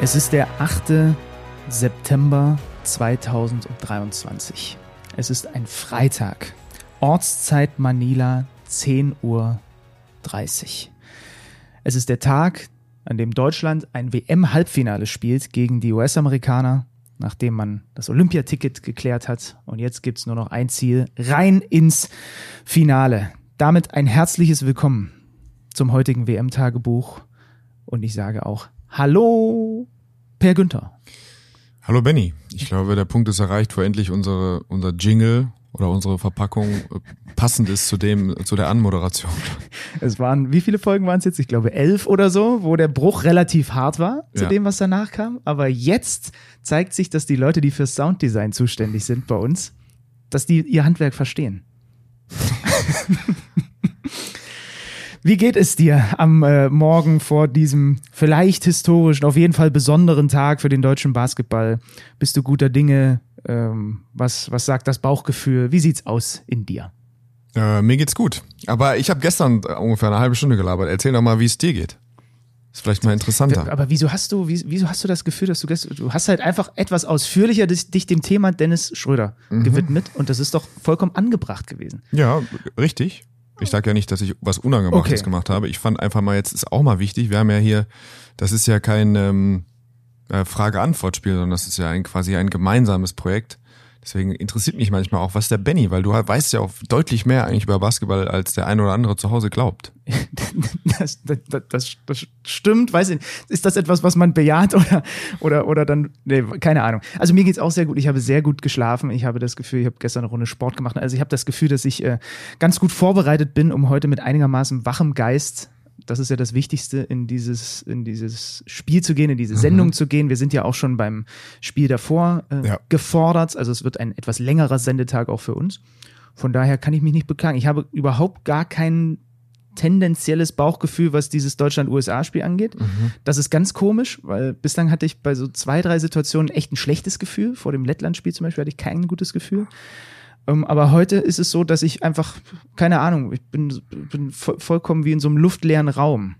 Es ist der 8. September 2023. Es ist ein Freitag. Ortszeit Manila 10.30 Uhr. Es ist der Tag, an dem Deutschland ein WM-Halbfinale spielt gegen die US-Amerikaner, nachdem man das Olympiaticket geklärt hat. Und jetzt gibt es nur noch ein Ziel, rein ins Finale. Damit ein herzliches Willkommen zum heutigen WM-Tagebuch. Und ich sage auch Hallo, Per Günther. Hallo Benny. Ich glaube, der Punkt ist erreicht, wo endlich unsere, unser Jingle oder unsere Verpackung äh, passend ist zu dem, zu der Anmoderation. Es waren, wie viele Folgen waren es jetzt? Ich glaube elf oder so, wo der Bruch relativ hart war zu ja. dem, was danach kam. Aber jetzt zeigt sich, dass die Leute, die fürs Sounddesign zuständig sind bei uns, dass die ihr Handwerk verstehen. Wie geht es dir am äh, Morgen vor diesem vielleicht historischen, auf jeden Fall besonderen Tag für den deutschen Basketball? Bist du guter Dinge? Ähm, was, was sagt das Bauchgefühl? Wie sieht's aus in dir? Äh, mir geht's gut. Aber ich habe gestern ungefähr eine halbe Stunde gelabert. Erzähl doch mal, wie es dir geht. Ist vielleicht mal interessanter. Aber wieso hast du, wieso hast du das Gefühl, dass du gestern, du hast halt einfach etwas ausführlicher dich dem Thema Dennis Schröder mhm. gewidmet und das ist doch vollkommen angebracht gewesen. Ja, richtig. Ich sage ja nicht, dass ich was Unangemachtes okay. gemacht habe. Ich fand einfach mal, jetzt ist auch mal wichtig, wir haben ja hier, das ist ja kein ähm, äh, Frage-Antwort-Spiel, sondern das ist ja ein, quasi ein gemeinsames Projekt. Deswegen interessiert mich manchmal auch, was der Benny, weil du weißt ja auch deutlich mehr eigentlich über Basketball, als der ein oder andere zu Hause glaubt. Das, das, das, das stimmt, weiß ich Ist das etwas, was man bejaht oder, oder, oder dann, nee, keine Ahnung. Also mir geht's auch sehr gut. Ich habe sehr gut geschlafen. Ich habe das Gefühl, ich habe gestern eine Runde Sport gemacht. Also ich habe das Gefühl, dass ich äh, ganz gut vorbereitet bin, um heute mit einigermaßen wachem Geist das ist ja das Wichtigste, in dieses, in dieses Spiel zu gehen, in diese mhm. Sendung zu gehen. Wir sind ja auch schon beim Spiel davor äh, ja. gefordert. Also es wird ein etwas längerer Sendetag auch für uns. Von daher kann ich mich nicht beklagen. Ich habe überhaupt gar kein tendenzielles Bauchgefühl, was dieses Deutschland-USA-Spiel angeht. Mhm. Das ist ganz komisch, weil bislang hatte ich bei so zwei, drei Situationen echt ein schlechtes Gefühl. Vor dem Lettland-Spiel zum Beispiel hatte ich kein gutes Gefühl. Ähm, aber heute ist es so, dass ich einfach, keine Ahnung, ich bin, bin vollkommen wie in so einem luftleeren Raum.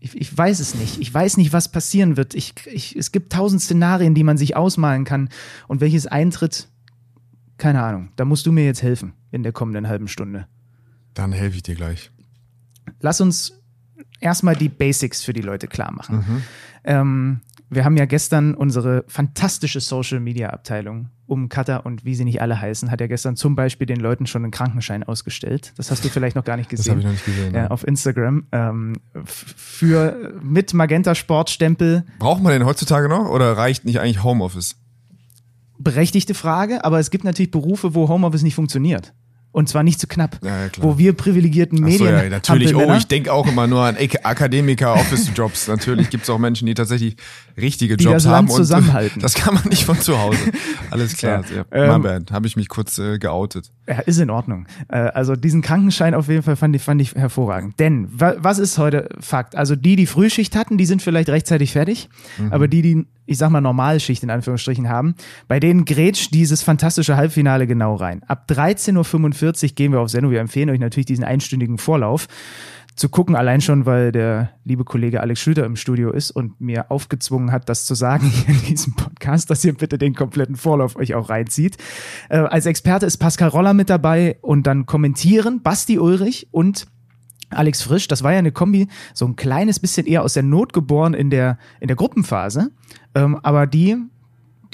Ich, ich weiß es nicht. Ich weiß nicht, was passieren wird. Ich, ich, es gibt tausend Szenarien, die man sich ausmalen kann. Und welches eintritt, keine Ahnung. Da musst du mir jetzt helfen in der kommenden halben Stunde. Dann helfe ich dir gleich. Lass uns erstmal die Basics für die Leute klar machen. Mhm. Ähm, wir haben ja gestern unsere fantastische Social Media Abteilung um Cutter und wie sie nicht alle heißen, hat ja gestern zum Beispiel den Leuten schon einen Krankenschein ausgestellt. Das hast du vielleicht noch gar nicht gesehen. Das habe ich noch nicht gesehen. Ja, auf Instagram. Ähm, für mit Magenta Sportstempel. Braucht man den heutzutage noch oder reicht nicht eigentlich Homeoffice? Berechtigte Frage, aber es gibt natürlich Berufe, wo Homeoffice nicht funktioniert. Und zwar nicht zu knapp. Ja, ja, wo wir privilegierten Medien. So, ja, natürlich. Oh, ich denke auch immer nur an Akademiker, Office-Jobs. natürlich gibt es auch Menschen, die tatsächlich richtige die Jobs das haben. Land zusammenhalten. das kann man nicht von zu Hause. Alles klar. Ja, ja. My ähm, Habe ich mich kurz äh, geoutet. Ja, ist in Ordnung. Äh, also diesen Krankenschein auf jeden Fall fand ich, fand ich hervorragend. Denn wa was ist heute Fakt? Also die, die Frühschicht hatten, die sind vielleicht rechtzeitig fertig. Mhm. Aber die, die ich sag mal, Normalschicht in Anführungsstrichen haben, bei denen grätscht dieses fantastische Halbfinale genau rein. Ab 13.45 Uhr gehen wir auf Sendung. Wir empfehlen euch natürlich diesen einstündigen Vorlauf zu gucken, allein schon, weil der liebe Kollege Alex Schlüter im Studio ist und mir aufgezwungen hat, das zu sagen in diesem Podcast, dass ihr bitte den kompletten Vorlauf euch auch reinzieht. Äh, als Experte ist Pascal Roller mit dabei und dann kommentieren Basti Ulrich und Alex Frisch, das war ja eine Kombi, so ein kleines bisschen eher aus der Not geboren in der, in der Gruppenphase. Ähm, aber die,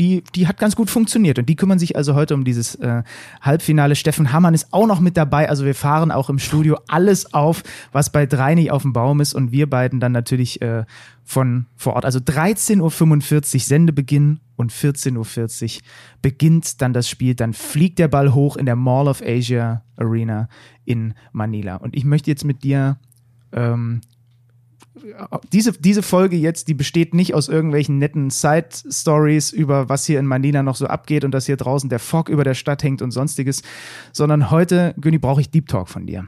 die, die hat ganz gut funktioniert. Und die kümmern sich also heute um dieses äh, Halbfinale. Steffen Hammann ist auch noch mit dabei. Also wir fahren auch im Studio alles auf, was bei drei nicht auf dem Baum ist. Und wir beiden dann natürlich äh, von vor Ort. Also 13.45 Uhr Sendebeginn und 14.40 Uhr beginnt dann das Spiel. Dann fliegt der Ball hoch in der Mall of Asia Arena in Manila. Und ich möchte jetzt mit dir ähm, diese, diese Folge jetzt, die besteht nicht aus irgendwelchen netten Side-Stories über was hier in Manila noch so abgeht und dass hier draußen der Fog über der Stadt hängt und sonstiges, sondern heute, Günni, brauche ich Deep Talk von dir.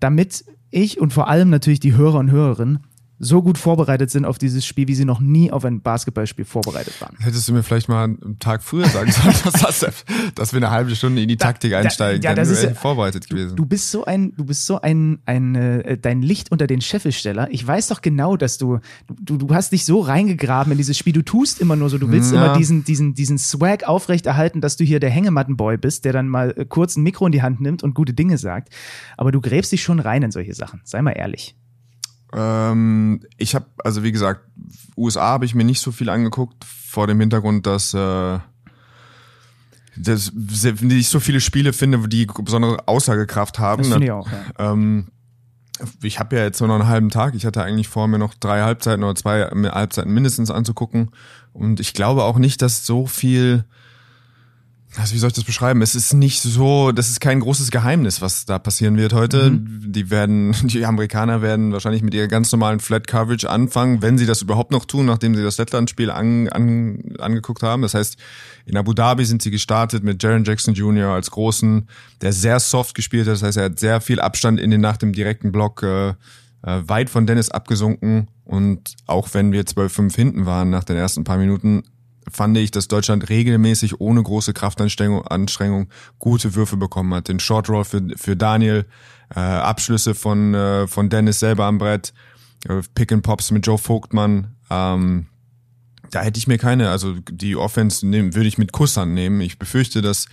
Damit ich und vor allem natürlich die Hörer und Hörerinnen so gut vorbereitet sind auf dieses Spiel, wie sie noch nie auf ein Basketballspiel vorbereitet waren. Hättest du mir vielleicht mal einen Tag früher sagen sollen, dass, das, dass wir eine halbe Stunde in die Taktik da, einsteigen, ja, das ist vorbereitet gewesen. Du bist so ein, du bist so ein, ein äh, dein Licht unter den Scheffelsteller. Ich weiß doch genau, dass du, du, du hast dich so reingegraben in dieses Spiel. Du tust immer nur so, du willst ja. immer diesen, diesen, diesen Swag aufrechterhalten, dass du hier der Hängemattenboy bist, der dann mal äh, kurz ein Mikro in die Hand nimmt und gute Dinge sagt. Aber du gräbst dich schon rein in solche Sachen. Sei mal ehrlich. Ähm, ich habe, also wie gesagt, USA habe ich mir nicht so viel angeguckt, vor dem Hintergrund, dass, äh, dass ich so viele Spiele finde, die besondere Aussagekraft haben. Das finde ich auch, ja. Ähm, ich habe ja jetzt nur noch einen halben Tag. Ich hatte eigentlich vor, mir noch drei Halbzeiten oder zwei Halbzeiten mindestens anzugucken. Und ich glaube auch nicht, dass so viel also wie soll ich das beschreiben? Es ist nicht so, das ist kein großes Geheimnis, was da passieren wird heute. Mhm. Die werden, die Amerikaner werden wahrscheinlich mit ihrer ganz normalen Flat Coverage anfangen, wenn sie das überhaupt noch tun, nachdem sie das Lettland-Spiel an, an, angeguckt haben. Das heißt, in Abu Dhabi sind sie gestartet mit Jaron Jackson Jr. als großen, der sehr soft gespielt hat. Das heißt, er hat sehr viel Abstand in den nach dem direkten Block äh, äh weit von Dennis abgesunken. Und auch wenn wir 12-5 hinten waren nach den ersten paar Minuten, fand ich, dass Deutschland regelmäßig ohne große Kraftanstrengung Anstrengung gute Würfe bekommen hat. Den Short Roll für, für Daniel, äh, Abschlüsse von, äh, von Dennis selber am Brett, äh, Pick and Pops mit Joe Vogtmann. Ähm, da hätte ich mir keine, also die Offense nehmen, würde ich mit Kusshand nehmen. Ich befürchte, dass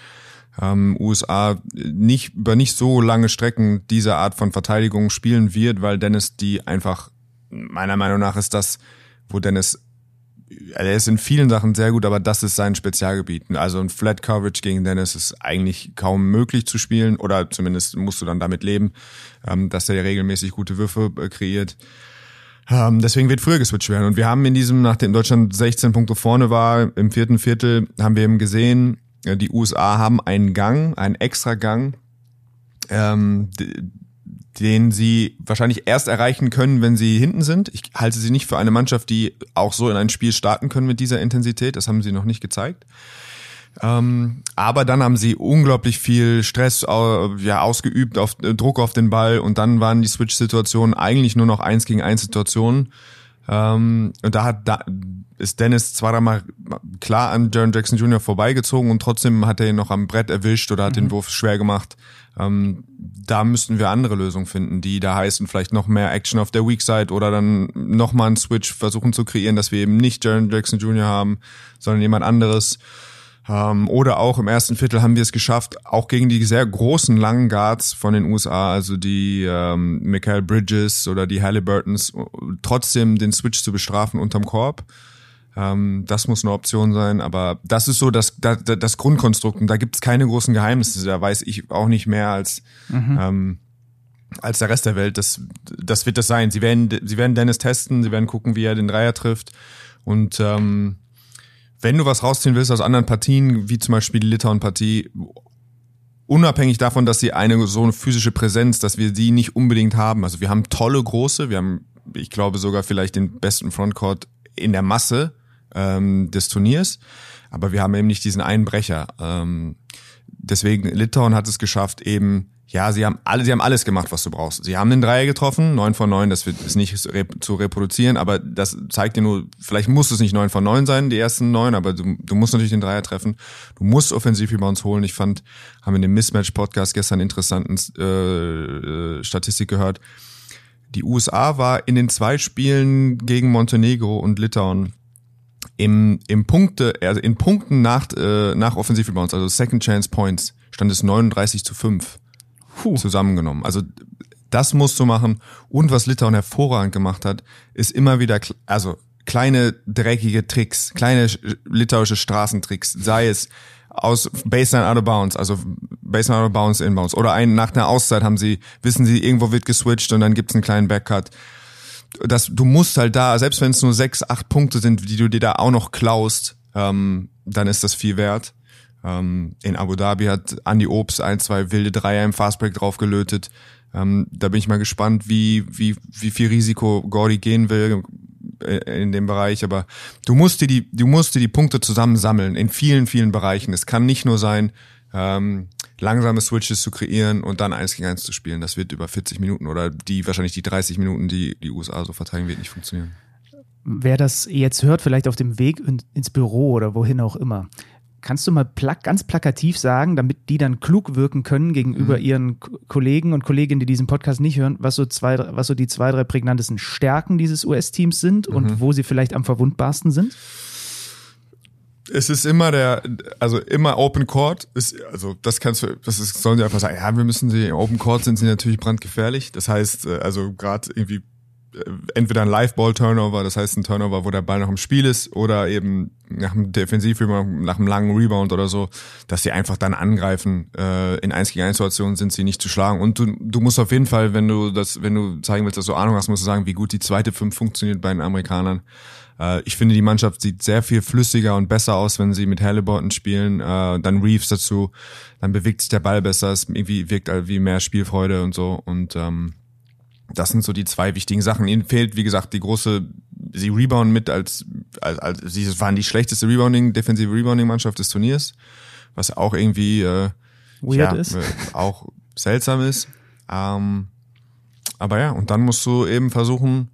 ähm, USA nicht über nicht so lange Strecken diese Art von Verteidigung spielen wird, weil Dennis die einfach meiner Meinung nach ist das, wo Dennis er ist in vielen Sachen sehr gut, aber das ist sein Spezialgebiet. Also ein Flat Coverage gegen Dennis ist eigentlich kaum möglich zu spielen oder zumindest musst du dann damit leben, ähm, dass er regelmäßig gute Würfe äh, kreiert. Ähm, deswegen wird früher geswitcht werden. Und wir haben in diesem, nachdem Deutschland 16 Punkte vorne war, im vierten Viertel, haben wir eben gesehen, äh, die USA haben einen Gang, einen extra Gang, ähm, den sie wahrscheinlich erst erreichen können, wenn sie hinten sind. Ich halte sie nicht für eine Mannschaft, die auch so in ein Spiel starten können mit dieser Intensität. Das haben sie noch nicht gezeigt. Ähm, aber dann haben sie unglaublich viel Stress ja, ausgeübt, auf, äh, Druck auf den Ball und dann waren die Switch-Situationen eigentlich nur noch eins gegen eins Situationen. Ähm, und da hat da ist Dennis zweimal klar an Jaron Jackson Jr. vorbeigezogen und trotzdem hat er ihn noch am Brett erwischt oder hat mhm. den Wurf schwer gemacht. Ähm, da müssten wir andere Lösungen finden, die da heißen, vielleicht noch mehr Action auf der Weak Side oder dann nochmal einen Switch versuchen zu kreieren, dass wir eben nicht Jaron Jackson Jr. haben, sondern jemand anderes. Ähm, oder auch im ersten Viertel haben wir es geschafft, auch gegen die sehr großen langen Guards von den USA, also die ähm, Michael Bridges oder die Halliburtons, trotzdem den Switch zu bestrafen unterm Korb. Ähm, das muss eine Option sein, aber das ist so das, das, das Grundkonstrukt und da gibt es keine großen Geheimnisse. Da weiß ich auch nicht mehr als mhm. ähm, als der Rest der Welt. Das, das wird das sein. Sie werden, sie werden Dennis testen, sie werden gucken, wie er den Dreier trifft. Und ähm, wenn du was rausziehen willst aus anderen Partien, wie zum Beispiel die Litauen-Partie, unabhängig davon, dass sie eine so eine physische Präsenz, dass wir die nicht unbedingt haben. Also wir haben tolle große, wir haben, ich glaube sogar vielleicht den besten Frontcourt in der Masse ähm, des Turniers. Aber wir haben eben nicht diesen Einbrecher. Ähm, deswegen, Litauen hat es geschafft, eben, ja, sie haben alle, sie haben alles gemacht, was du brauchst. Sie haben den Dreier getroffen, neun von neun, das wird, ist nicht zu reproduzieren, aber das zeigt dir nur, vielleicht muss es nicht neun von neun sein, die ersten neun, aber du, du musst natürlich den Dreier treffen. Du musst offensiv über uns holen. Ich fand, haben in dem Mismatch-Podcast gestern interessanten äh, äh, Statistik gehört. Die USA war in den zwei Spielen gegen Montenegro und Litauen im, im Punkte, also in Punkten nach, äh, nach Offensivrebounds, also Second Chance Points, stand es 39 zu 5 Puh. zusammengenommen. Also das musst du machen. Und was Litauen hervorragend gemacht hat, ist immer wieder, also kleine dreckige Tricks, kleine litauische Straßentricks, sei es aus Baseline out of bounds, also Baseline out of bounds, inbounds. Oder ein, nach einer Auszeit haben sie, wissen sie, irgendwo wird geswitcht und dann gibt's einen kleinen Backcut dass du musst halt da, selbst wenn es nur sechs, acht Punkte sind, die du dir da auch noch klaust, ähm, dann ist das viel wert. Ähm, in Abu Dhabi hat Andy Obst ein, zwei wilde Dreier im Fastbreak draufgelötet. Ähm, da bin ich mal gespannt, wie, wie, wie viel Risiko Gordy gehen will in dem Bereich, aber du musst dir die, du musst dir die Punkte zusammensammeln in vielen, vielen Bereichen. Es kann nicht nur sein, ähm, langsame Switches zu kreieren und dann eins gegen eins zu spielen. Das wird über 40 Minuten oder die wahrscheinlich die 30 Minuten, die die USA so verteidigen, wird nicht funktionieren. Wer das jetzt hört, vielleicht auf dem Weg ins Büro oder wohin auch immer, kannst du mal plak ganz plakativ sagen, damit die dann klug wirken können gegenüber mhm. ihren Kollegen und Kolleginnen, die diesen Podcast nicht hören, was so zwei, was so die zwei, drei prägnantesten Stärken dieses US-Teams sind mhm. und wo sie vielleicht am verwundbarsten sind? Es ist immer der, also immer Open Court ist, also das kannst du, das ist, sollen sie einfach sagen, ja, wir müssen sie, Open Court sind sie natürlich brandgefährlich. Das heißt, äh, also gerade irgendwie äh, entweder ein Live-Ball-Turnover, das heißt ein Turnover, wo der Ball noch im Spiel ist, oder eben nach einem Defensiv nach einem langen Rebound oder so, dass sie einfach dann angreifen. Äh, in 1 gegen 1 Situationen sind sie nicht zu schlagen. Und du, du musst auf jeden Fall, wenn du das, wenn du zeigen willst, dass du Ahnung hast, musst du sagen, wie gut die zweite Fünf funktioniert bei den Amerikanern. Äh, ich finde, die Mannschaft sieht sehr viel flüssiger und besser aus, wenn sie mit Halliburton spielen. Äh, dann Reeves dazu, dann bewegt sich der Ball besser, es irgendwie wirkt halt wie mehr Spielfreude und so. Und ähm, das sind so die zwei wichtigen Sachen. Ihnen fehlt, wie gesagt, die große, sie rebound mit als, als, als sie waren die schlechteste Rebounding, defensive Rebounding-Mannschaft des Turniers, was auch irgendwie äh, Weird ja, ist. Äh, auch seltsam ist. Ähm, aber ja, und dann musst du eben versuchen,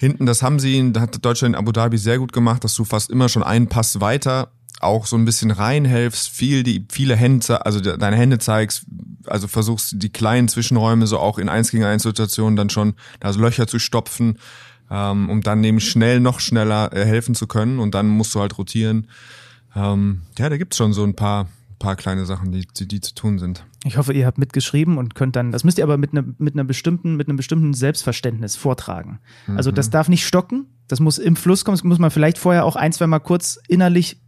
hinten, das haben sie, da hat Deutschland in Abu Dhabi sehr gut gemacht, dass du fast immer schon einen Pass weiter auch so ein bisschen reinhelfst, viel die viele Hände, also deine Hände zeigst, also versuchst die kleinen Zwischenräume so auch in eins gegen eins Situationen dann schon da so Löcher zu stopfen, ähm, um dann eben schnell noch schneller äh, helfen zu können und dann musst du halt rotieren. Ähm, ja, da gibt's schon so ein paar paar kleine Sachen, die, die, die zu tun sind. Ich hoffe, ihr habt mitgeschrieben und könnt dann, das müsst ihr aber mit, ne, mit einer bestimmten, mit einem bestimmten Selbstverständnis vortragen. Mhm. Also das mhm. darf nicht stocken, das muss im Fluss kommen, das muss man vielleicht vorher auch ein, zwei Mal kurz innerlich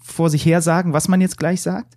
vor sich her sagen, was man jetzt gleich sagt.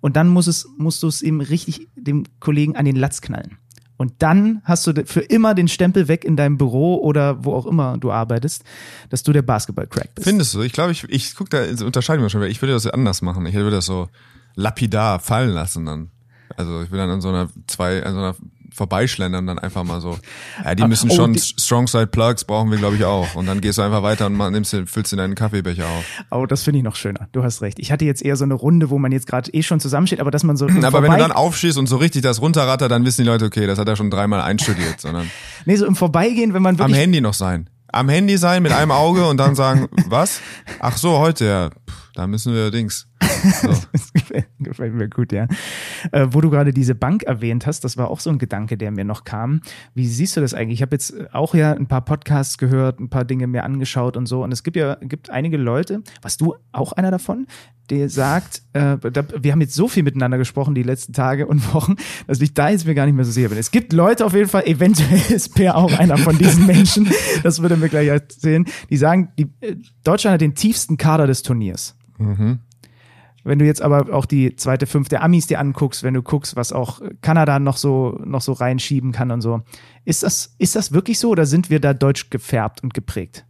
Und dann muss es, musst du es eben richtig dem Kollegen an den Latz knallen. Und dann hast du für immer den Stempel weg in deinem Büro oder wo auch immer du arbeitest, dass du der Basketball-Crack bist. Findest du? Ich glaube, ich, ich guck da, unterscheiden wir schon, ich würde das anders machen. Ich würde das so lapidar fallen lassen dann. Also ich will dann an so einer zwei, an so einer vorbeischlendern dann einfach mal so. Ja, die müssen oh, schon die, Strong Side Plugs brauchen wir glaube ich auch. Und dann gehst du einfach weiter und nimmst, füllst in deinen Kaffeebecher auf. Oh, das finde ich noch schöner. Du hast recht. Ich hatte jetzt eher so eine Runde, wo man jetzt gerade eh schon zusammensteht, aber dass man so. aber wenn du dann aufschießt und so richtig das runterrattert, dann wissen die Leute, okay, das hat er schon dreimal einstudiert, sondern. nee, so im Vorbeigehen, wenn man wirklich. Am Handy noch sein. Am Handy sein mit einem Auge und dann sagen, was? Ach so, heute, ja. Da müssen wir Dings. So. das gefällt, mir gut, ja. Äh, wo du gerade diese Bank erwähnt hast, das war auch so ein Gedanke, der mir noch kam. Wie siehst du das eigentlich? Ich habe jetzt auch ja ein paar Podcasts gehört, ein paar Dinge mir angeschaut und so. Und es gibt ja gibt einige Leute, was du auch einer davon, der sagt, äh, da, wir haben jetzt so viel miteinander gesprochen die letzten Tage und Wochen, dass ich da jetzt mir gar nicht mehr so sicher bin. Es gibt Leute auf jeden Fall, eventuell ist Per auch einer von diesen Menschen, das würde mir gleich erzählen, die sagen, die, äh, Deutschland hat den tiefsten Kader des Turniers. Mhm. Wenn du jetzt aber auch die zweite Fünf der Amis dir anguckst, wenn du guckst, was auch Kanada noch so, noch so reinschieben kann und so, ist das, ist das wirklich so oder sind wir da deutsch gefärbt und geprägt?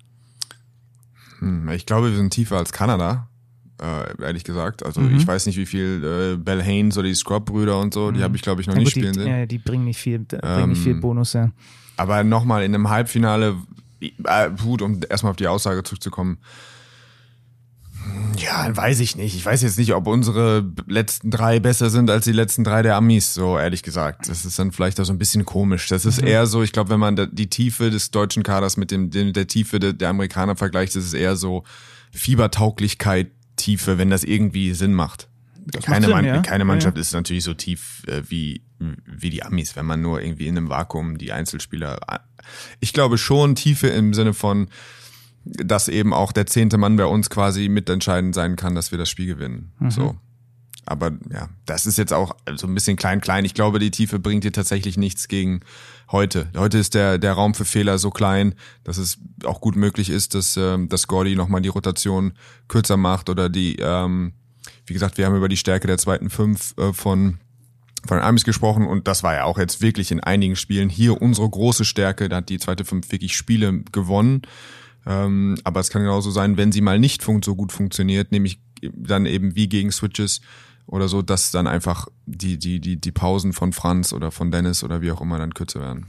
Hm, ich glaube, wir sind tiefer als Kanada, äh, ehrlich gesagt. Also mhm. ich weiß nicht, wie viel äh, Bell Haynes oder die Scrub-Brüder und so, die mhm. habe ich, glaube ich, noch ja, nicht gut, spielen sehen. Ja, die bringen nicht viel, bringen ähm, nicht viel ähm, Bonus, ja. Aber nochmal in einem Halbfinale, äh, gut, um erstmal auf die Aussage zurückzukommen, ja, weiß ich nicht. Ich weiß jetzt nicht, ob unsere letzten drei besser sind als die letzten drei der Amis, so ehrlich gesagt. Das ist dann vielleicht auch so ein bisschen komisch. Das ist mhm. eher so, ich glaube, wenn man die Tiefe des deutschen Kaders mit dem, der Tiefe der Amerikaner vergleicht, ist es eher so Fiebertauglichkeit, Tiefe, wenn das irgendwie Sinn macht. Das keine, Sinn, Mann, ja? keine Mannschaft ja. ist natürlich so tief äh, wie, wie die Amis, wenn man nur irgendwie in einem Vakuum die Einzelspieler. Ich glaube schon Tiefe im Sinne von, dass eben auch der zehnte Mann bei uns quasi mitentscheidend sein kann, dass wir das Spiel gewinnen. Mhm. So. Aber ja, das ist jetzt auch so ein bisschen klein-klein. Ich glaube, die Tiefe bringt dir tatsächlich nichts gegen heute. Heute ist der, der Raum für Fehler so klein, dass es auch gut möglich ist, dass, ähm, dass Gordy nochmal die Rotation kürzer macht oder die, ähm, wie gesagt, wir haben über die Stärke der zweiten Fünf äh, von von den Amis gesprochen und das war ja auch jetzt wirklich in einigen Spielen hier unsere große Stärke. Da hat die zweite Fünf wirklich Spiele gewonnen ähm, aber es kann genauso sein, wenn sie mal nicht so gut funktioniert, nämlich dann eben wie gegen Switches oder so, dass dann einfach die, die, die, die Pausen von Franz oder von Dennis oder wie auch immer dann kürzer werden.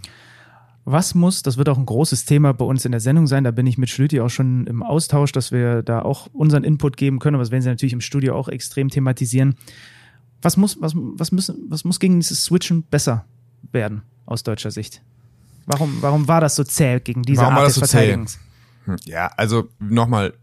Was muss, das wird auch ein großes Thema bei uns in der Sendung sein, da bin ich mit Schlüti auch schon im Austausch, dass wir da auch unseren Input geben können, aber das werden sie natürlich im Studio auch extrem thematisieren. Was muss, was, was, müssen, was muss gegen dieses Switchen besser werden aus deutscher Sicht? Warum, warum war das so zäh gegen diese warum Art des so Verteidigens? Hm, ja, also nochmal,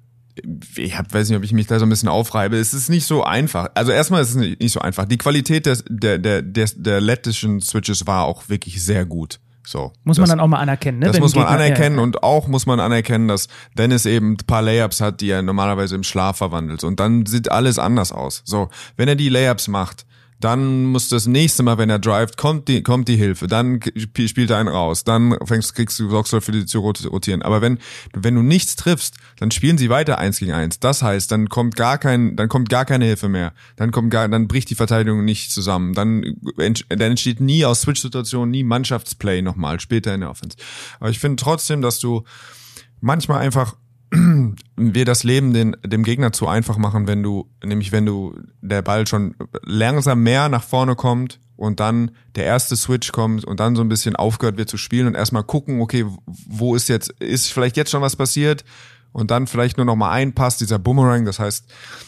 ich hab, weiß nicht, ob ich mich da so ein bisschen aufreibe. Es ist nicht so einfach. Also erstmal ist es nicht, nicht so einfach. Die Qualität des, der, der, der, der lettischen Switches war auch wirklich sehr gut. So, muss das, man dann auch mal anerkennen, ne? Das Wenn muss man Gegner, anerkennen ja. und auch muss man anerkennen, dass Dennis eben ein paar Layups hat, die er normalerweise im Schlaf verwandelt. Und dann sieht alles anders aus. So, wenn er die Layups macht, dann muss das nächste Mal, wenn er drivet, kommt die, kommt die Hilfe, dann spielt er einen raus, dann fängst, kriegst du, sorgst du dafür, die zu rotieren. Aber wenn, wenn du nichts triffst, dann spielen sie weiter eins gegen eins. Das heißt, dann kommt gar kein, dann kommt gar keine Hilfe mehr. Dann kommt gar, dann bricht die Verteidigung nicht zusammen. Dann, dann entsteht nie aus Switch-Situationen, nie Mannschaftsplay nochmal, später in der Offense. Aber ich finde trotzdem, dass du manchmal einfach wir das Leben den, dem Gegner zu einfach machen, wenn du, nämlich wenn du der Ball schon langsam mehr nach vorne kommt und dann der erste Switch kommt und dann so ein bisschen aufgehört wird zu spielen und erstmal gucken, okay, wo ist jetzt, ist vielleicht jetzt schon was passiert und dann vielleicht nur noch mal ein Pass, dieser Boomerang, das heißt,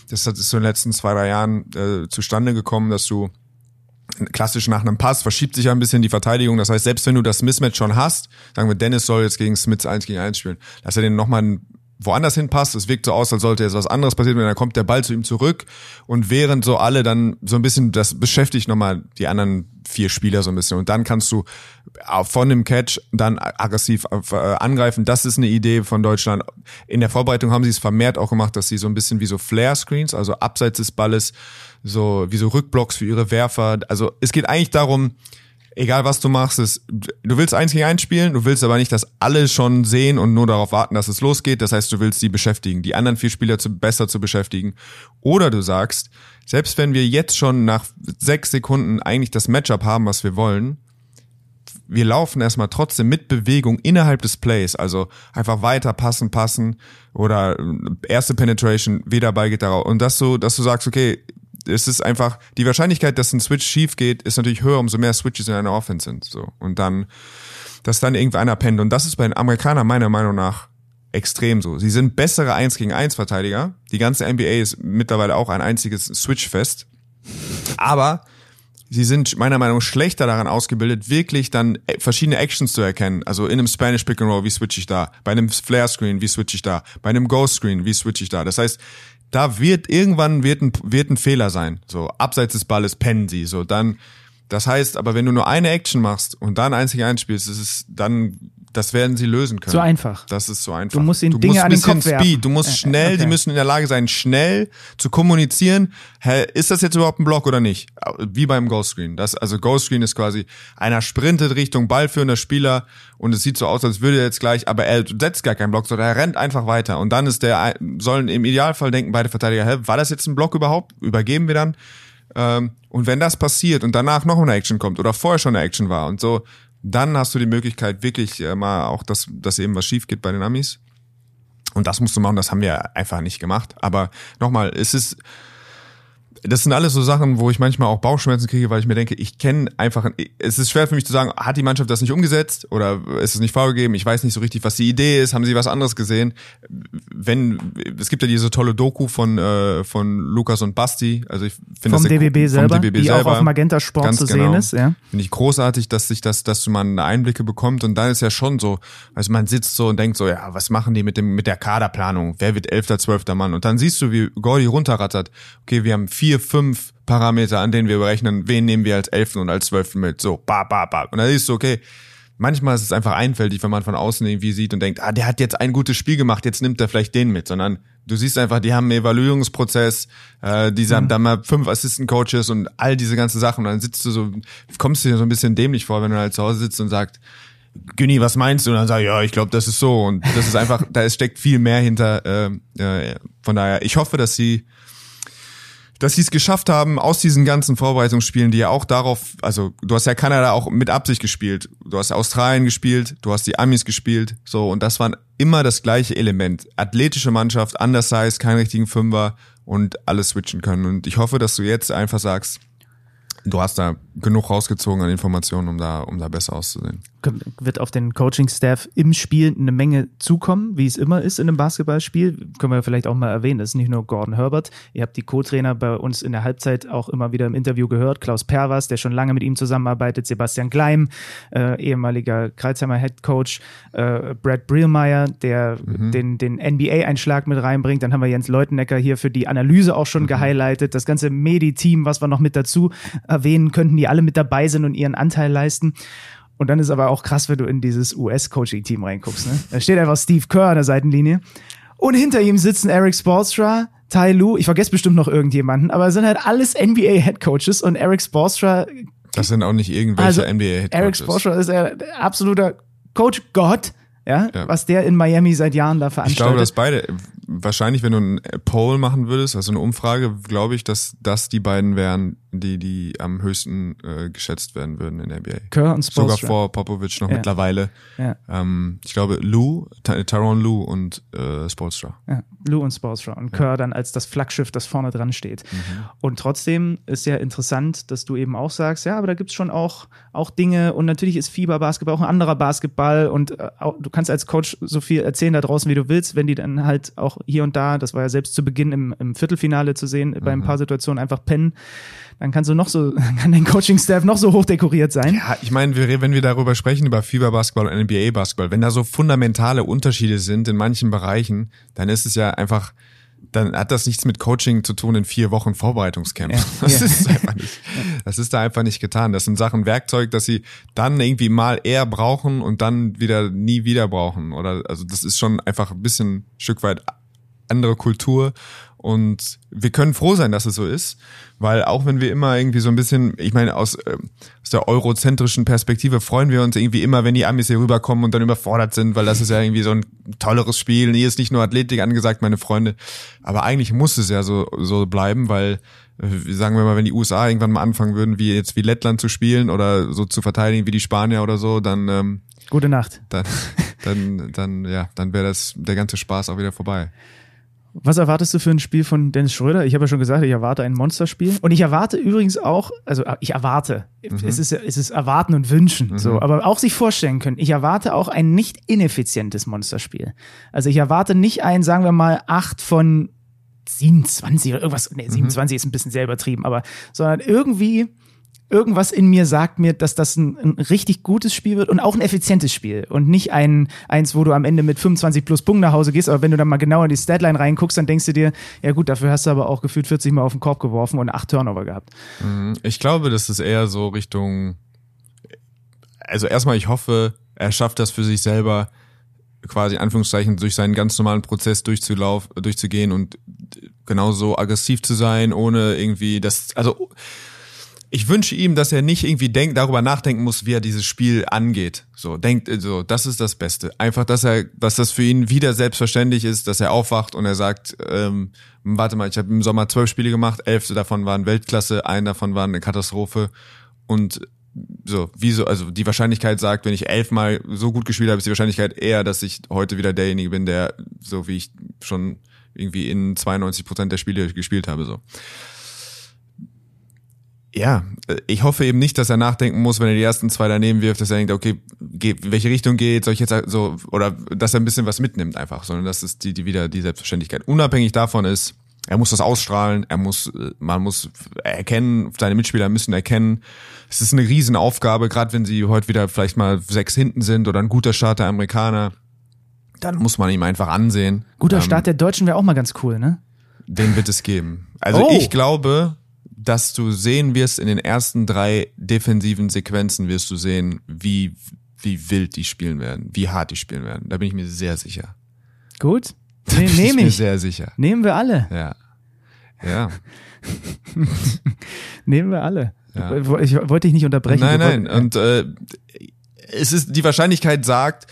das ist so in den letzten zwei, drei Jahren äh, zustande gekommen, dass du klassisch nach einem Pass verschiebt sich ja ein bisschen die Verteidigung. Das heißt, selbst wenn du das Mismatch schon hast, sagen wir, Dennis soll jetzt gegen Smith 1 gegen 1 spielen, dass er den nochmal einen woanders hinpasst. Es wirkt so aus, als sollte jetzt was anderes passieren und dann kommt der Ball zu ihm zurück und während so alle dann so ein bisschen, das beschäftigt nochmal die anderen vier Spieler so ein bisschen und dann kannst du von dem Catch dann aggressiv äh, angreifen. Das ist eine Idee von Deutschland. In der Vorbereitung haben sie es vermehrt auch gemacht, dass sie so ein bisschen wie so Flare-Screens, also abseits des Balles, so wie so Rückblocks für ihre Werfer. Also es geht eigentlich darum, egal was du machst, ist, du willst eins gegen eins spielen, du willst aber nicht, dass alle schon sehen und nur darauf warten, dass es losgeht. Das heißt, du willst die beschäftigen, die anderen vier Spieler zu, besser zu beschäftigen. Oder du sagst, selbst wenn wir jetzt schon nach sechs Sekunden eigentlich das Matchup haben, was wir wollen, wir laufen erstmal trotzdem mit Bewegung innerhalb des Plays, also einfach weiter passen, passen oder erste Penetration, wieder Ball geht darauf. Und das so, dass du sagst, okay, es ist einfach, die Wahrscheinlichkeit, dass ein Switch schief geht, ist natürlich höher, umso mehr Switches in einer Offense sind. So. Und dann, dass dann irgendeiner pennt. Und das ist bei den Amerikanern meiner Meinung nach extrem so. Sie sind bessere 1 gegen 1 Verteidiger. Die ganze NBA ist mittlerweile auch ein einziges Switch-Fest. Aber sie sind meiner Meinung nach schlechter daran ausgebildet, wirklich dann verschiedene Actions zu erkennen. Also in einem Spanish Pick and Roll, wie switch ich da? Bei einem Flare Screen, wie switch ich da? Bei einem Ghost Screen, wie switch ich da? Das heißt, da wird irgendwann wird ein, wird ein Fehler sein. So, abseits des Balles pennen sie. So, dann, das heißt, aber wenn du nur eine Action machst und dann einzig einspielst, ist dann das werden sie lösen können. So einfach. Das ist so einfach. Du musst ihnen Dinge an den Kopf Speed. werfen. Du musst schnell, okay. die müssen in der Lage sein, schnell zu kommunizieren. Hä, ist das jetzt überhaupt ein Block oder nicht? Wie beim Ghost Screen. Das, also Ghost Screen ist quasi, einer sprintet Richtung ballführender Spieler und es sieht so aus, als würde er jetzt gleich, aber er setzt gar keinen Block, sondern er rennt einfach weiter. Und dann ist der, sollen im Idealfall denken beide Verteidiger, hä, war das jetzt ein Block überhaupt? Übergeben wir dann? Ähm, und wenn das passiert und danach noch eine Action kommt oder vorher schon eine Action war und so, dann hast du die Möglichkeit, wirklich äh, mal auch, dass, dass eben was schief geht bei den Amis. Und das musst du machen, das haben wir einfach nicht gemacht. Aber nochmal, es ist, das sind alles so Sachen, wo ich manchmal auch Bauchschmerzen kriege, weil ich mir denke, ich kenne einfach, es ist schwer für mich zu sagen, hat die Mannschaft das nicht umgesetzt oder ist es nicht vorgegeben? Ich weiß nicht so richtig, was die Idee ist. Haben sie was anderes gesehen? Wenn, es gibt ja diese tolle Doku von, äh, von Lukas und Basti. Also ich finde das DBB selber, vom DBB die selber, auch auf Magenta Sport zu genau. sehen ist. Ja. Finde ich großartig, dass sich das, dass man Einblicke bekommt und dann ist ja schon so, also man sitzt so und denkt so, ja, was machen die mit dem, mit der Kaderplanung? Wer wird elfter, zwölfter Mann? Und dann siehst du, wie Gordy runterrattert. Okay, wir haben vier, fünf Parameter, an denen wir berechnen, wen nehmen wir als Elften und als Zwölften mit. So, ba, ba, ba. Und dann siehst du, okay, manchmal ist es einfach einfältig, wenn man von außen irgendwie sieht und denkt, ah, der hat jetzt ein gutes Spiel gemacht, jetzt nimmt er vielleicht den mit, sondern du siehst einfach, die haben einen Evaluierungsprozess, äh, die haben mhm. dann mal fünf Assistant Coaches und all diese ganzen Sachen. Und dann sitzt du so, kommst du dir so ein bisschen dämlich vor, wenn du halt zu Hause sitzt und sagst, Günni, was meinst du? Und dann sag ich, ja, ich glaube, das ist so. Und das ist einfach, da steckt viel mehr hinter. Äh, äh, von daher, ich hoffe, dass sie dass sie es geschafft haben, aus diesen ganzen Vorbereitungsspielen, die ja auch darauf, also du hast ja Kanada auch mit Absicht gespielt, du hast Australien gespielt, du hast die Amis gespielt, so und das waren immer das gleiche Element. Athletische Mannschaft, undersized, keinen richtigen Fünfer und alles switchen können. Und ich hoffe, dass du jetzt einfach sagst, du hast da genug rausgezogen an Informationen, um da, um da besser auszusehen. Wird auf den Coaching-Staff im Spiel eine Menge zukommen, wie es immer ist in einem Basketballspiel. Können wir vielleicht auch mal erwähnen. Das ist nicht nur Gordon Herbert. Ihr habt die Co-Trainer bei uns in der Halbzeit auch immer wieder im Interview gehört. Klaus Perwas, der schon lange mit ihm zusammenarbeitet. Sebastian Gleim, äh, ehemaliger Kreuzheimer Head Coach. Äh, Brad Brielmeier, der mhm. den, den NBA-Einschlag mit reinbringt. Dann haben wir Jens Leutenecker hier für die Analyse auch schon mhm. gehighlightet. Das ganze Medi-Team, was wir noch mit dazu erwähnen könnten, die alle mit dabei sind und ihren Anteil leisten. Und dann ist aber auch krass, wenn du in dieses US-Coaching-Team reinguckst. Ne? Da steht einfach Steve Kerr an der Seitenlinie. Und hinter ihm sitzen Eric Spolstra, Tai Lu, ich vergesse bestimmt noch irgendjemanden, aber es sind halt alles NBA-Headcoaches und Eric Spolstra. Das sind auch nicht irgendwelche also, NBA-Headcoaches. Eric Spolstra ist ein absoluter Coach-Gott ja, ja, was der in Miami seit Jahren da veranstaltet. Ich glaube, dass beide, wahrscheinlich, wenn du einen Poll machen würdest, also eine Umfrage, glaube ich, dass das die beiden wären, die, die am höchsten äh, geschätzt werden würden in der NBA. Kerr und Spolstra. Sogar vor Popovic noch ja. mittlerweile. Ja. Ähm, ich glaube, Lou, Tyron Lou und äh, Spolstra. Ja, Lou und Spolstra. Und Kerr dann als das Flaggschiff, das vorne dran steht. Mhm. Und trotzdem ist ja interessant, dass du eben auch sagst, ja, aber da gibt's schon auch, auch Dinge und natürlich ist Fieberbasketball auch ein anderer Basketball und äh, auch, du kannst als Coach so viel erzählen da draußen, wie du willst, wenn die dann halt auch hier und da, das war ja selbst zu Beginn im, im Viertelfinale zu sehen, mhm. bei ein paar Situationen einfach pennen dann kannst du noch so, kann dein Coaching-Staff noch so hoch dekoriert sein. Ja, ich meine, wenn wir darüber sprechen, über FIBA-Basketball und NBA-Basketball, wenn da so fundamentale Unterschiede sind in manchen Bereichen, dann ist es ja einfach, dann hat das nichts mit Coaching zu tun in vier Wochen Vorbereitungscamp. Ja, das ja. ist einfach nicht, das ist da einfach nicht getan. Das sind Sachen Werkzeug, dass sie dann irgendwie mal eher brauchen und dann wieder nie wieder brauchen. Oder, also das ist schon einfach ein bisschen ein Stück weit andere Kultur und wir können froh sein, dass es so ist, weil auch wenn wir immer irgendwie so ein bisschen, ich meine, aus, äh, aus der eurozentrischen Perspektive freuen wir uns irgendwie immer, wenn die Amis hier rüberkommen und dann überfordert sind, weil das ist ja irgendwie so ein tolleres Spiel. Hier ist nicht nur Athletik angesagt, meine Freunde. Aber eigentlich muss es ja so, so bleiben, weil äh, sagen wir mal, wenn die USA irgendwann mal anfangen würden, wie jetzt wie Lettland zu spielen oder so zu verteidigen wie die Spanier oder so, dann ähm, Gute Nacht. Dann, dann, dann ja, dann wäre das der ganze Spaß auch wieder vorbei. Was erwartest du für ein Spiel von Dennis Schröder? Ich habe ja schon gesagt, ich erwarte ein Monsterspiel. Und ich erwarte übrigens auch, also äh, ich erwarte, mhm. es, ist, es ist erwarten und wünschen, mhm. so, aber auch sich vorstellen können. Ich erwarte auch ein nicht ineffizientes Monsterspiel. Also ich erwarte nicht ein, sagen wir mal, acht von 27 oder irgendwas, nee, 27 mhm. ist ein bisschen sehr übertrieben, aber, sondern irgendwie irgendwas in mir sagt mir, dass das ein, ein, richtig gutes Spiel wird und auch ein effizientes Spiel und nicht ein eins, wo du am Ende mit 25 plus Punkten nach Hause gehst, aber wenn du dann mal genauer in die Statline reinguckst, dann denkst du dir, ja gut, dafür hast du aber auch gefühlt 40 Mal auf den Korb geworfen und acht Turnover gehabt. Mhm. Ich glaube, das ist eher so Richtung, also erstmal, ich hoffe, er schafft das für sich selber, quasi in Anführungszeichen durch seinen ganz normalen Prozess durchzulaufen, durchzugehen und genauso aggressiv zu sein, ohne irgendwie das, also ich wünsche ihm, dass er nicht irgendwie denkt, darüber nachdenken muss, wie er dieses Spiel angeht. So, denkt, so, das ist das Beste. Einfach, dass er, dass das für ihn wieder selbstverständlich ist, dass er aufwacht und er sagt, ähm, warte mal, ich habe im Sommer zwölf Spiele gemacht, elf davon waren Weltklasse, ein davon war eine Katastrophe. Und so, wieso, also die Wahrscheinlichkeit sagt, wenn ich elfmal so gut gespielt habe, ist die Wahrscheinlichkeit eher, dass ich heute wieder derjenige bin, der, so wie ich schon irgendwie in 92 Prozent der Spiele gespielt habe, so ja, ich hoffe eben nicht, dass er nachdenken muss, wenn er die ersten zwei daneben wirft, dass er denkt, okay, in welche Richtung geht, soll ich jetzt so, oder dass er ein bisschen was mitnimmt einfach, sondern dass es die, die wieder die Selbstverständlichkeit. Unabhängig davon ist, er muss das ausstrahlen, er muss, man muss erkennen, seine Mitspieler müssen erkennen. Es ist eine Riesenaufgabe, gerade wenn sie heute wieder vielleicht mal sechs hinten sind oder ein guter Start der Amerikaner, dann muss man ihm einfach ansehen. Guter ähm, Start der Deutschen wäre auch mal ganz cool, ne? Den wird es geben. Also oh. ich glaube, dass du sehen wirst in den ersten drei defensiven Sequenzen wirst du sehen, wie, wie wild die spielen werden, wie hart die spielen werden. Da bin ich mir sehr sicher. Gut. Ne, nehme ich. Mir sehr sicher. Nehmen wir alle. Ja. Ja. Nehmen wir alle. Ja. Ich wollte dich nicht unterbrechen. Nein, nein. Und äh, es ist die Wahrscheinlichkeit sagt,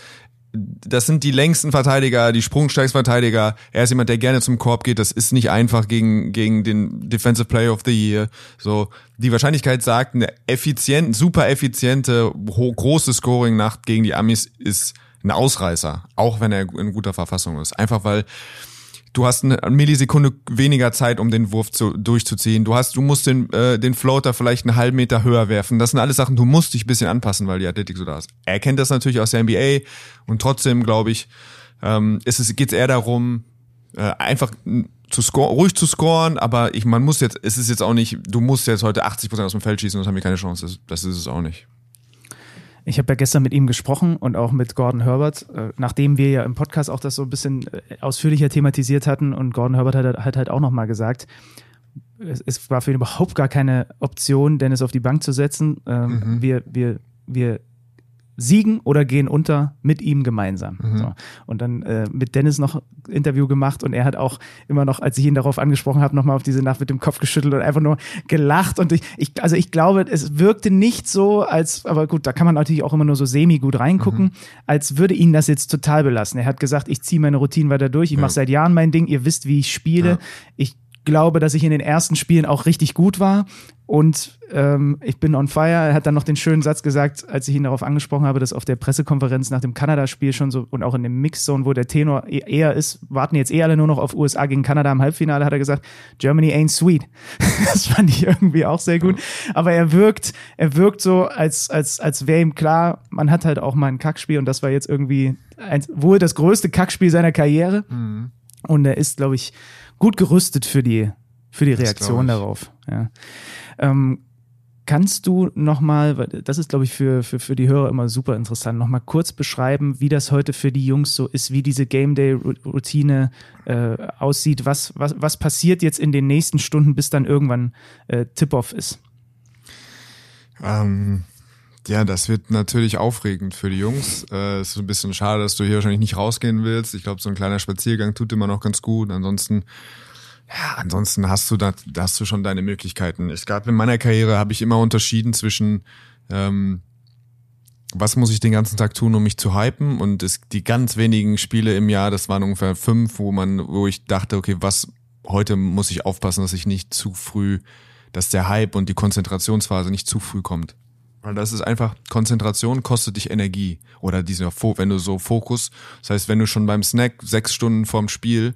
das sind die längsten Verteidiger, die sprungstärksten Verteidiger. Er ist jemand, der gerne zum Korb geht. Das ist nicht einfach gegen, gegen den Defensive Player of the Year. So, die Wahrscheinlichkeit sagt, eine effizient, super effiziente, große Scoring-Nacht gegen die Amis ist ein Ausreißer. Auch wenn er in guter Verfassung ist. Einfach weil Du hast eine Millisekunde weniger Zeit, um den Wurf zu, durchzuziehen. Du hast, du musst den, äh, den Floater vielleicht einen halben Meter höher werfen. Das sind alles Sachen, du musst dich ein bisschen anpassen, weil die Athletik so da ist. Er kennt das natürlich aus der NBA und trotzdem, glaube ich, ähm, ist es, geht es eher darum, äh, einfach zu score, ruhig zu scoren, aber ich, man muss jetzt, es ist jetzt auch nicht, du musst jetzt heute 80 Prozent aus dem Feld schießen, sonst haben wir keine Chance. Das, das ist es auch nicht. Ich habe ja gestern mit ihm gesprochen und auch mit Gordon Herbert, äh, nachdem wir ja im Podcast auch das so ein bisschen äh, ausführlicher thematisiert hatten und Gordon Herbert hat, hat halt auch nochmal gesagt, es, es, war für ihn überhaupt gar keine Option, Dennis auf die Bank zu setzen. Ähm, mhm. Wir, wir, wir siegen oder gehen unter mit ihm gemeinsam. Mhm. So. Und dann äh, mit Dennis noch Interview gemacht und er hat auch immer noch, als ich ihn darauf angesprochen habe, nochmal auf diese Nacht mit dem Kopf geschüttelt und einfach nur gelacht. Und ich, ich, also ich glaube, es wirkte nicht so, als, aber gut, da kann man natürlich auch immer nur so semi gut reingucken, mhm. als würde ihn das jetzt total belassen. Er hat gesagt, ich ziehe meine Routinen weiter durch, ich ja. mache seit Jahren mein Ding, ihr wisst, wie ich spiele. Ja. Ich glaube, dass ich in den ersten Spielen auch richtig gut war und ähm, ich bin on fire. Er hat dann noch den schönen Satz gesagt, als ich ihn darauf angesprochen habe, dass auf der Pressekonferenz nach dem Kanada-Spiel schon so und auch in dem Mixzone, wo der Tenor e-, eher ist, warten jetzt eh alle nur noch auf USA gegen Kanada im Halbfinale, hat er gesagt, Germany ain't sweet. das fand ich irgendwie auch sehr gut. Aber er wirkt, er wirkt so, als, als, als wäre ihm klar, man hat halt auch mal ein Kackspiel und das war jetzt irgendwie ein, wohl das größte Kackspiel seiner Karriere. Mhm. Und er ist, glaube ich, gut gerüstet für die, für die Reaktion darauf. Ja. Ähm, kannst du nochmal, das ist glaube ich für, für, für die Hörer immer super interessant, nochmal kurz beschreiben, wie das heute für die Jungs so ist, wie diese Game Day Routine äh, aussieht, was, was, was passiert jetzt in den nächsten Stunden, bis dann irgendwann äh, Tip-Off ist? Ähm, ja, das wird natürlich aufregend für die Jungs. Äh, ist ein bisschen schade, dass du hier wahrscheinlich nicht rausgehen willst. Ich glaube, so ein kleiner Spaziergang tut immer noch ganz gut. Ansonsten ja, ansonsten hast du da, da hast du schon deine Möglichkeiten. Es gab in meiner Karriere habe ich immer unterschieden zwischen ähm, was muss ich den ganzen Tag tun, um mich zu hypen? Und es, die ganz wenigen Spiele im Jahr, das waren ungefähr fünf, wo man, wo ich dachte, okay, was heute muss ich aufpassen, dass ich nicht zu früh, dass der Hype und die Konzentrationsphase nicht zu früh kommt. Weil das ist einfach, Konzentration kostet dich Energie. Oder dieser, wenn du so Fokus, das heißt, wenn du schon beim Snack sechs Stunden vorm Spiel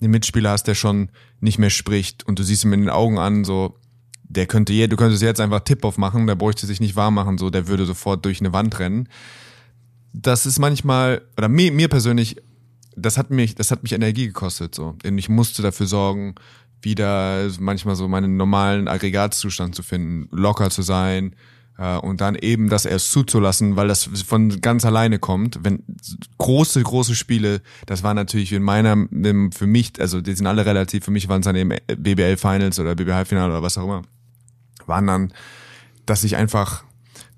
einen Mitspieler hast, der schon nicht mehr spricht und du siehst ihm in den Augen an, so, der könnte je, du könntest jetzt einfach Tip-Off machen, der bräuchte sich nicht warm machen, so, der würde sofort durch eine Wand rennen. Das ist manchmal, oder mir, mir persönlich, das hat mich, das hat mich Energie gekostet, so. Und ich musste dafür sorgen, wieder manchmal so meinen normalen Aggregatzustand zu finden, locker zu sein, und dann eben das erst zuzulassen, weil das von ganz alleine kommt. Wenn große, große Spiele, das war natürlich in meiner, für mich, also die sind alle relativ, für mich waren es dann eben BBL Finals oder BBL Halbfinale oder was auch immer, waren dann, dass ich einfach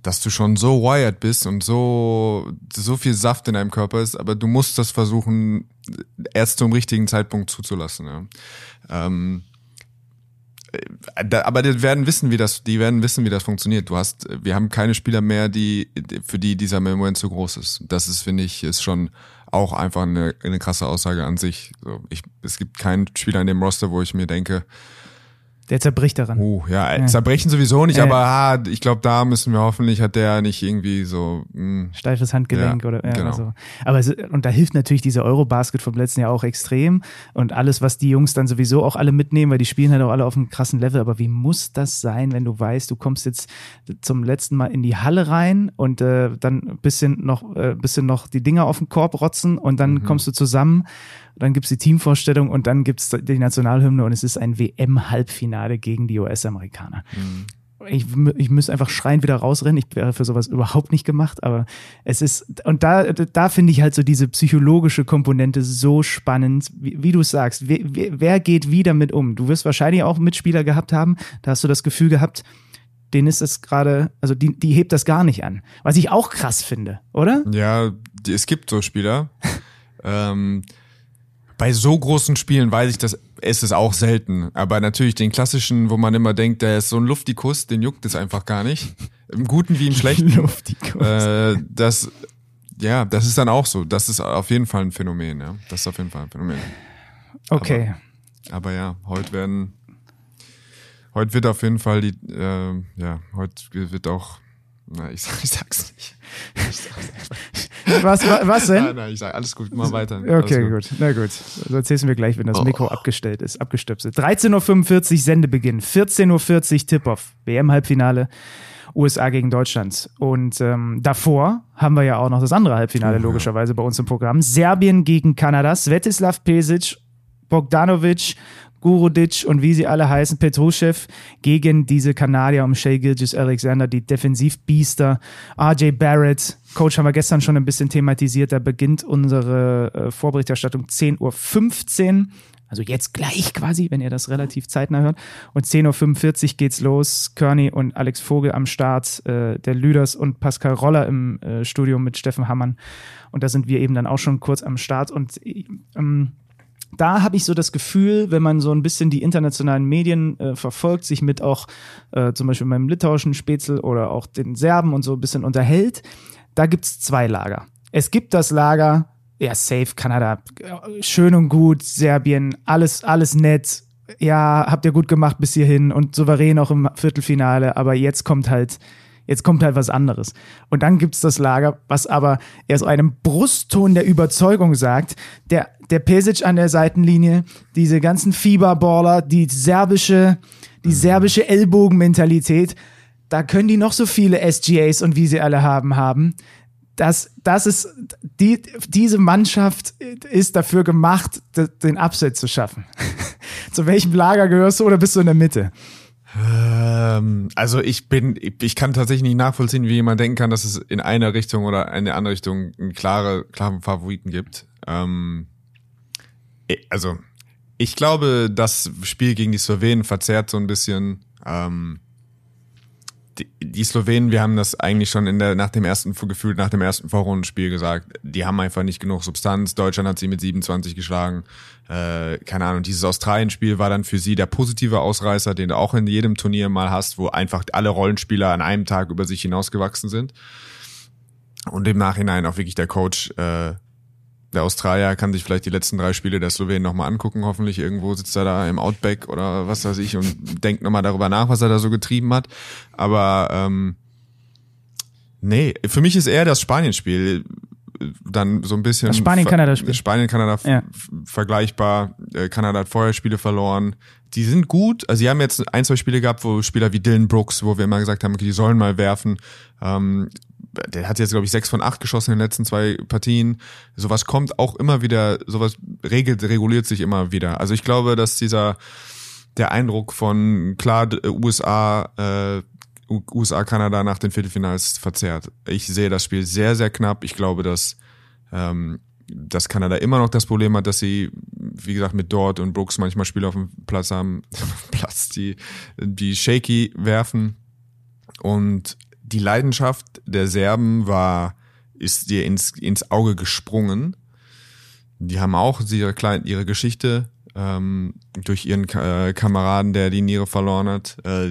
dass du schon so wired bist und so, so viel Saft in deinem Körper ist, aber du musst das versuchen, erst zum richtigen Zeitpunkt zuzulassen. Ja. Ähm, äh, aber die werden wissen, wie das, die werden wissen, wie das funktioniert. Du hast, wir haben keine Spieler mehr, die, für die dieser Moment zu groß ist. Das ist, finde ich, ist schon auch einfach eine, eine krasse Aussage an sich. Ich, es gibt keinen Spieler in dem Roster, wo ich mir denke, der zerbricht daran. Uh, ja, ja. zerbrechen sowieso nicht, äh. aber ah, ich glaube, da müssen wir hoffentlich, hat der nicht irgendwie so mh. Hm. steifes Handgelenk ja, oder ja, genau. so. Aber es, und da hilft natürlich diese Eurobasket vom letzten Jahr auch extrem und alles, was die Jungs dann sowieso auch alle mitnehmen, weil die spielen halt auch alle auf einem krassen Level. Aber wie muss das sein, wenn du weißt, du kommst jetzt zum letzten Mal in die Halle rein und äh, dann bisschen noch, äh, bisschen noch die Dinger auf den Korb rotzen und dann mhm. kommst du zusammen dann gibt's die Teamvorstellung und dann gibt's die Nationalhymne und es ist ein WM-Halbfinale gegen die US-Amerikaner. Mhm. Ich, ich müsste einfach schreien wieder rausrennen. Ich wäre für sowas überhaupt nicht gemacht, aber es ist, und da, da finde ich halt so diese psychologische Komponente so spannend, wie, wie du sagst. Wer, wer geht wie damit um? Du wirst wahrscheinlich auch Mitspieler gehabt haben, da hast du das Gefühl gehabt, denen ist es gerade, also die, die hebt das gar nicht an. Was ich auch krass finde, oder? Ja, es gibt so Spieler. ähm, bei so großen Spielen weiß ich, dass es ist auch selten. Aber natürlich den klassischen, wo man immer denkt, der ist so ein Luftikus, den juckt es einfach gar nicht. Im Guten wie im Schlechten. Luftikus. Äh, das, ja, das ist dann auch so. Das ist auf jeden Fall ein Phänomen, ja. Das ist auf jeden Fall ein Phänomen. Okay. Aber, aber ja, heute werden, heute wird auf jeden Fall die, äh, ja, heute wird auch, na, ich, ich sag's nicht. Einfach. Was, was denn? Nein, nein, ich sage alles gut, mal weiter. Okay, gut. Na gut. Das erzählst du mir gleich, wenn das Mikro oh. abgestellt ist, abgestöpselt. 13.45 Uhr Sendebeginn, 14.40 Uhr Tip-Off, WM-Halbfinale. USA gegen Deutschland. Und ähm, davor haben wir ja auch noch das andere Halbfinale, logischerweise bei uns im Programm. Serbien gegen Kanada. Svetislav Pesic, Bogdanovic, Gurudic und wie sie alle heißen, Petruschew gegen diese Kanadier um Shea Gilgis Alexander, die Defensivbiester. RJ Barrett, Coach haben wir gestern schon ein bisschen thematisiert, da beginnt unsere äh, Vorberichterstattung 10.15 Uhr. Also jetzt gleich quasi, wenn ihr das relativ zeitnah hört. Und 10.45 Uhr geht's los. Kearney und Alex Vogel am Start, äh, der Lüders und Pascal Roller im äh, Studio mit Steffen Hammann. Und da sind wir eben dann auch schon kurz am Start. Und ähm, da habe ich so das Gefühl, wenn man so ein bisschen die internationalen Medien äh, verfolgt, sich mit auch äh, zum Beispiel meinem litauischen Spätzle oder auch den Serben und so ein bisschen unterhält, da gibt's zwei Lager. Es gibt das Lager, ja, safe, Kanada, schön und gut, Serbien, alles, alles nett. Ja, habt ihr gut gemacht bis hierhin und souverän auch im Viertelfinale, aber jetzt kommt halt, jetzt kommt halt was anderes. Und dann gibt's das Lager, was aber eher so einem Brustton der Überzeugung sagt, der, der Pesic an der Seitenlinie, diese ganzen Fieberballer, die serbische, die serbische Ellbogenmentalität, da können die noch so viele SGAs und wie sie alle haben, haben das, das ist, die, diese Mannschaft ist dafür gemacht, den Upset zu schaffen. zu welchem Lager gehörst du oder bist du in der Mitte? Ähm, also ich bin, ich kann tatsächlich nicht nachvollziehen, wie jemand denken kann, dass es in eine Richtung oder in eine andere Richtung einen klare, klaren Favoriten gibt. Ähm, also ich glaube, das Spiel gegen die Slowenen verzerrt so ein bisschen ähm, die, die Slowenen, wir haben das eigentlich schon in der, nach dem ersten, gefühlt nach dem ersten Vorrundenspiel gesagt, die haben einfach nicht genug Substanz. Deutschland hat sie mit 27 geschlagen. Äh, keine Ahnung, dieses Australien-Spiel war dann für sie der positive Ausreißer, den du auch in jedem Turnier mal hast, wo einfach alle Rollenspieler an einem Tag über sich hinausgewachsen sind. Und im Nachhinein auch wirklich der Coach äh, der Australier kann sich vielleicht die letzten drei Spiele der Slowenen nochmal angucken. Hoffentlich irgendwo sitzt er da im Outback oder was weiß ich und denkt nochmal darüber nach, was er da so getrieben hat. Aber ähm, nee, für mich ist eher das Spanien-Spiel dann so ein bisschen Spanien-Kanada-Spiel. Spanien-Kanada ja. vergleichbar. Äh, Kanada hat vorher Spiele verloren. Die sind gut. Also sie haben jetzt ein, zwei Spiele gehabt, wo Spieler wie Dylan Brooks, wo wir immer gesagt haben, okay, die sollen mal werfen. Ähm, der hat jetzt, glaube ich, sechs von acht geschossen in den letzten zwei Partien. Sowas kommt auch immer wieder, sowas regelt, reguliert sich immer wieder. Also ich glaube, dass dieser, der Eindruck von, klar, USA, äh, USA, Kanada nach den Viertelfinals verzerrt. Ich sehe das Spiel sehr, sehr knapp. Ich glaube, dass, ähm, dass Kanada immer noch das Problem hat, dass sie, wie gesagt, mit Dort und Brooks manchmal Spiele auf dem Platz haben, Platz, die, die shaky werfen. Und die Leidenschaft der Serben war, ist dir ins, ins Auge gesprungen. Die haben auch ihre, ihre Geschichte ähm, durch ihren äh, Kameraden, der die Niere verloren hat, äh,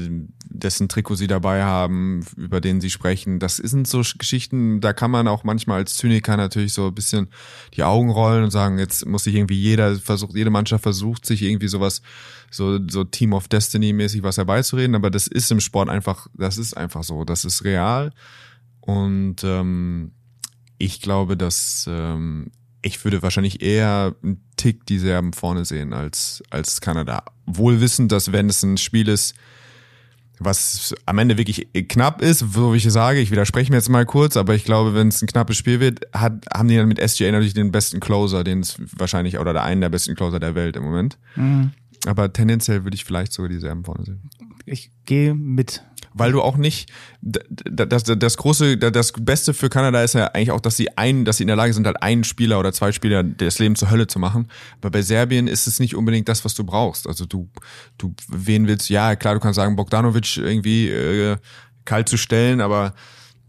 dessen Trikot sie dabei haben, über den sie sprechen. Das sind so Geschichten, da kann man auch manchmal als Zyniker natürlich so ein bisschen die Augen rollen und sagen, jetzt muss sich irgendwie jeder versucht, jede Mannschaft versucht, sich irgendwie sowas, so, so Team of Destiny mäßig was herbeizureden, aber das ist im Sport einfach, das ist einfach so, das ist real. Und ähm, ich glaube, dass ähm, ich würde wahrscheinlich eher einen Tick die Serben vorne sehen als, als Kanada. Wohl wissend, dass wenn es ein Spiel ist, was am Ende wirklich knapp ist, so wie ich sage, ich widerspreche mir jetzt mal kurz, aber ich glaube, wenn es ein knappes Spiel wird, hat, haben die dann mit SGA natürlich den besten Closer, den es wahrscheinlich, oder der einen der besten Closer der Welt im Moment. Mhm. Aber tendenziell würde ich vielleicht sogar die Serben vorne sehen. Ich gehe mit weil du auch nicht das, das, das große, das Beste für Kanada ist ja eigentlich auch, dass sie ein, dass sie in der Lage sind, halt einen Spieler oder zwei Spieler das Leben zur Hölle zu machen. Aber bei Serbien ist es nicht unbedingt das, was du brauchst. Also du, du wen willst? Ja, klar, du kannst sagen, Bogdanovic irgendwie äh, kalt zu stellen, aber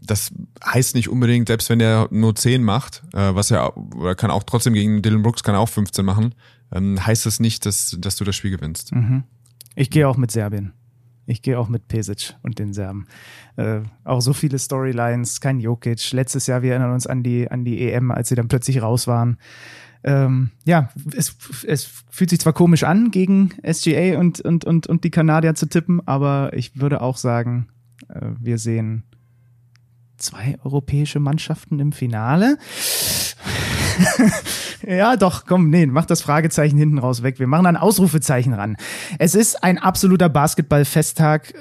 das heißt nicht unbedingt, selbst wenn der nur 10 macht, äh, was er oder kann auch trotzdem gegen Dylan Brooks kann er auch 15 machen, ähm, heißt das nicht, dass, dass du das Spiel gewinnst. Mhm. Ich gehe auch mit Serbien. Ich gehe auch mit Pesic und den Serben. Äh, auch so viele Storylines, kein Jokic. Letztes Jahr, wir erinnern uns an die, an die EM, als sie dann plötzlich raus waren. Ähm, ja, es, es fühlt sich zwar komisch an, gegen SGA und, und, und, und die Kanadier zu tippen, aber ich würde auch sagen, äh, wir sehen zwei europäische Mannschaften im Finale. ja, doch, komm, nee, mach das Fragezeichen hinten raus weg. Wir machen ein Ausrufezeichen ran. Es ist ein absoluter Basketball-Festtag.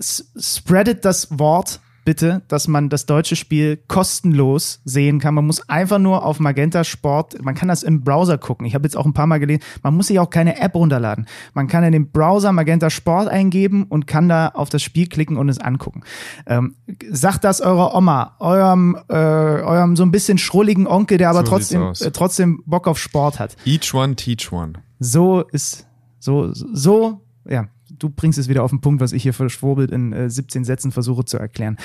Spreadet das Wort bitte, dass man das deutsche Spiel kostenlos sehen kann. Man muss einfach nur auf Magenta Sport, man kann das im Browser gucken. Ich habe jetzt auch ein paar Mal gelesen, man muss sich auch keine App runterladen. Man kann in den Browser Magenta Sport eingeben und kann da auf das Spiel klicken und es angucken. Ähm, sagt das eurer Oma, eurem, äh, eurem so ein bisschen schrulligen Onkel, der aber so trotzdem, äh, trotzdem Bock auf Sport hat. Each one, teach one. So ist, so, so, ja, du bringst es wieder auf den Punkt, was ich hier verschwurbelt in äh, 17 Sätzen versuche zu erklären.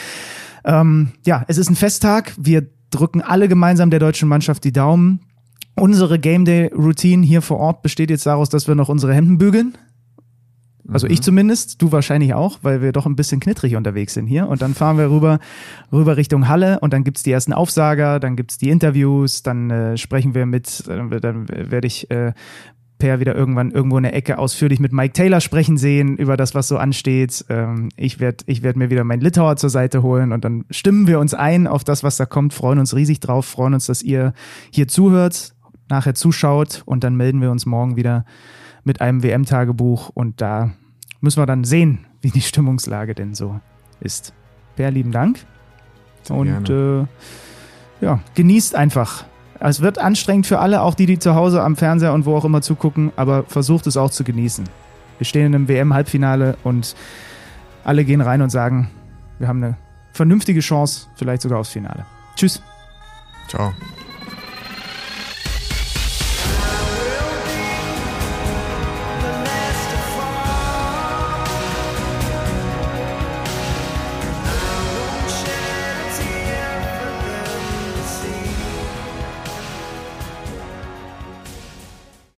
Ähm, ja, es ist ein Festtag. Wir drücken alle gemeinsam der deutschen Mannschaft die Daumen. Unsere Game Day Routine hier vor Ort besteht jetzt daraus, dass wir noch unsere Hemden bügeln. Also mhm. ich zumindest, du wahrscheinlich auch, weil wir doch ein bisschen knittrig unterwegs sind hier. Und dann fahren wir rüber, rüber Richtung Halle und dann gibt's die ersten Aufsager, dann gibt's die Interviews, dann äh, sprechen wir mit, äh, dann werde ich äh, Per wieder irgendwann irgendwo in der Ecke ausführlich mit Mike Taylor sprechen sehen über das, was so ansteht. Ähm, ich werde ich werd mir wieder meinen Litauer zur Seite holen und dann stimmen wir uns ein auf das, was da kommt, freuen uns riesig drauf, freuen uns, dass ihr hier zuhört, nachher zuschaut und dann melden wir uns morgen wieder mit einem WM-Tagebuch und da müssen wir dann sehen, wie die Stimmungslage denn so ist. Per, lieben Dank. Sehr und äh, ja, genießt einfach es wird anstrengend für alle, auch die, die zu Hause am Fernseher und wo auch immer zugucken, aber versucht es auch zu genießen. Wir stehen in einem WM-Halbfinale und alle gehen rein und sagen, wir haben eine vernünftige Chance, vielleicht sogar aufs Finale. Tschüss. Ciao.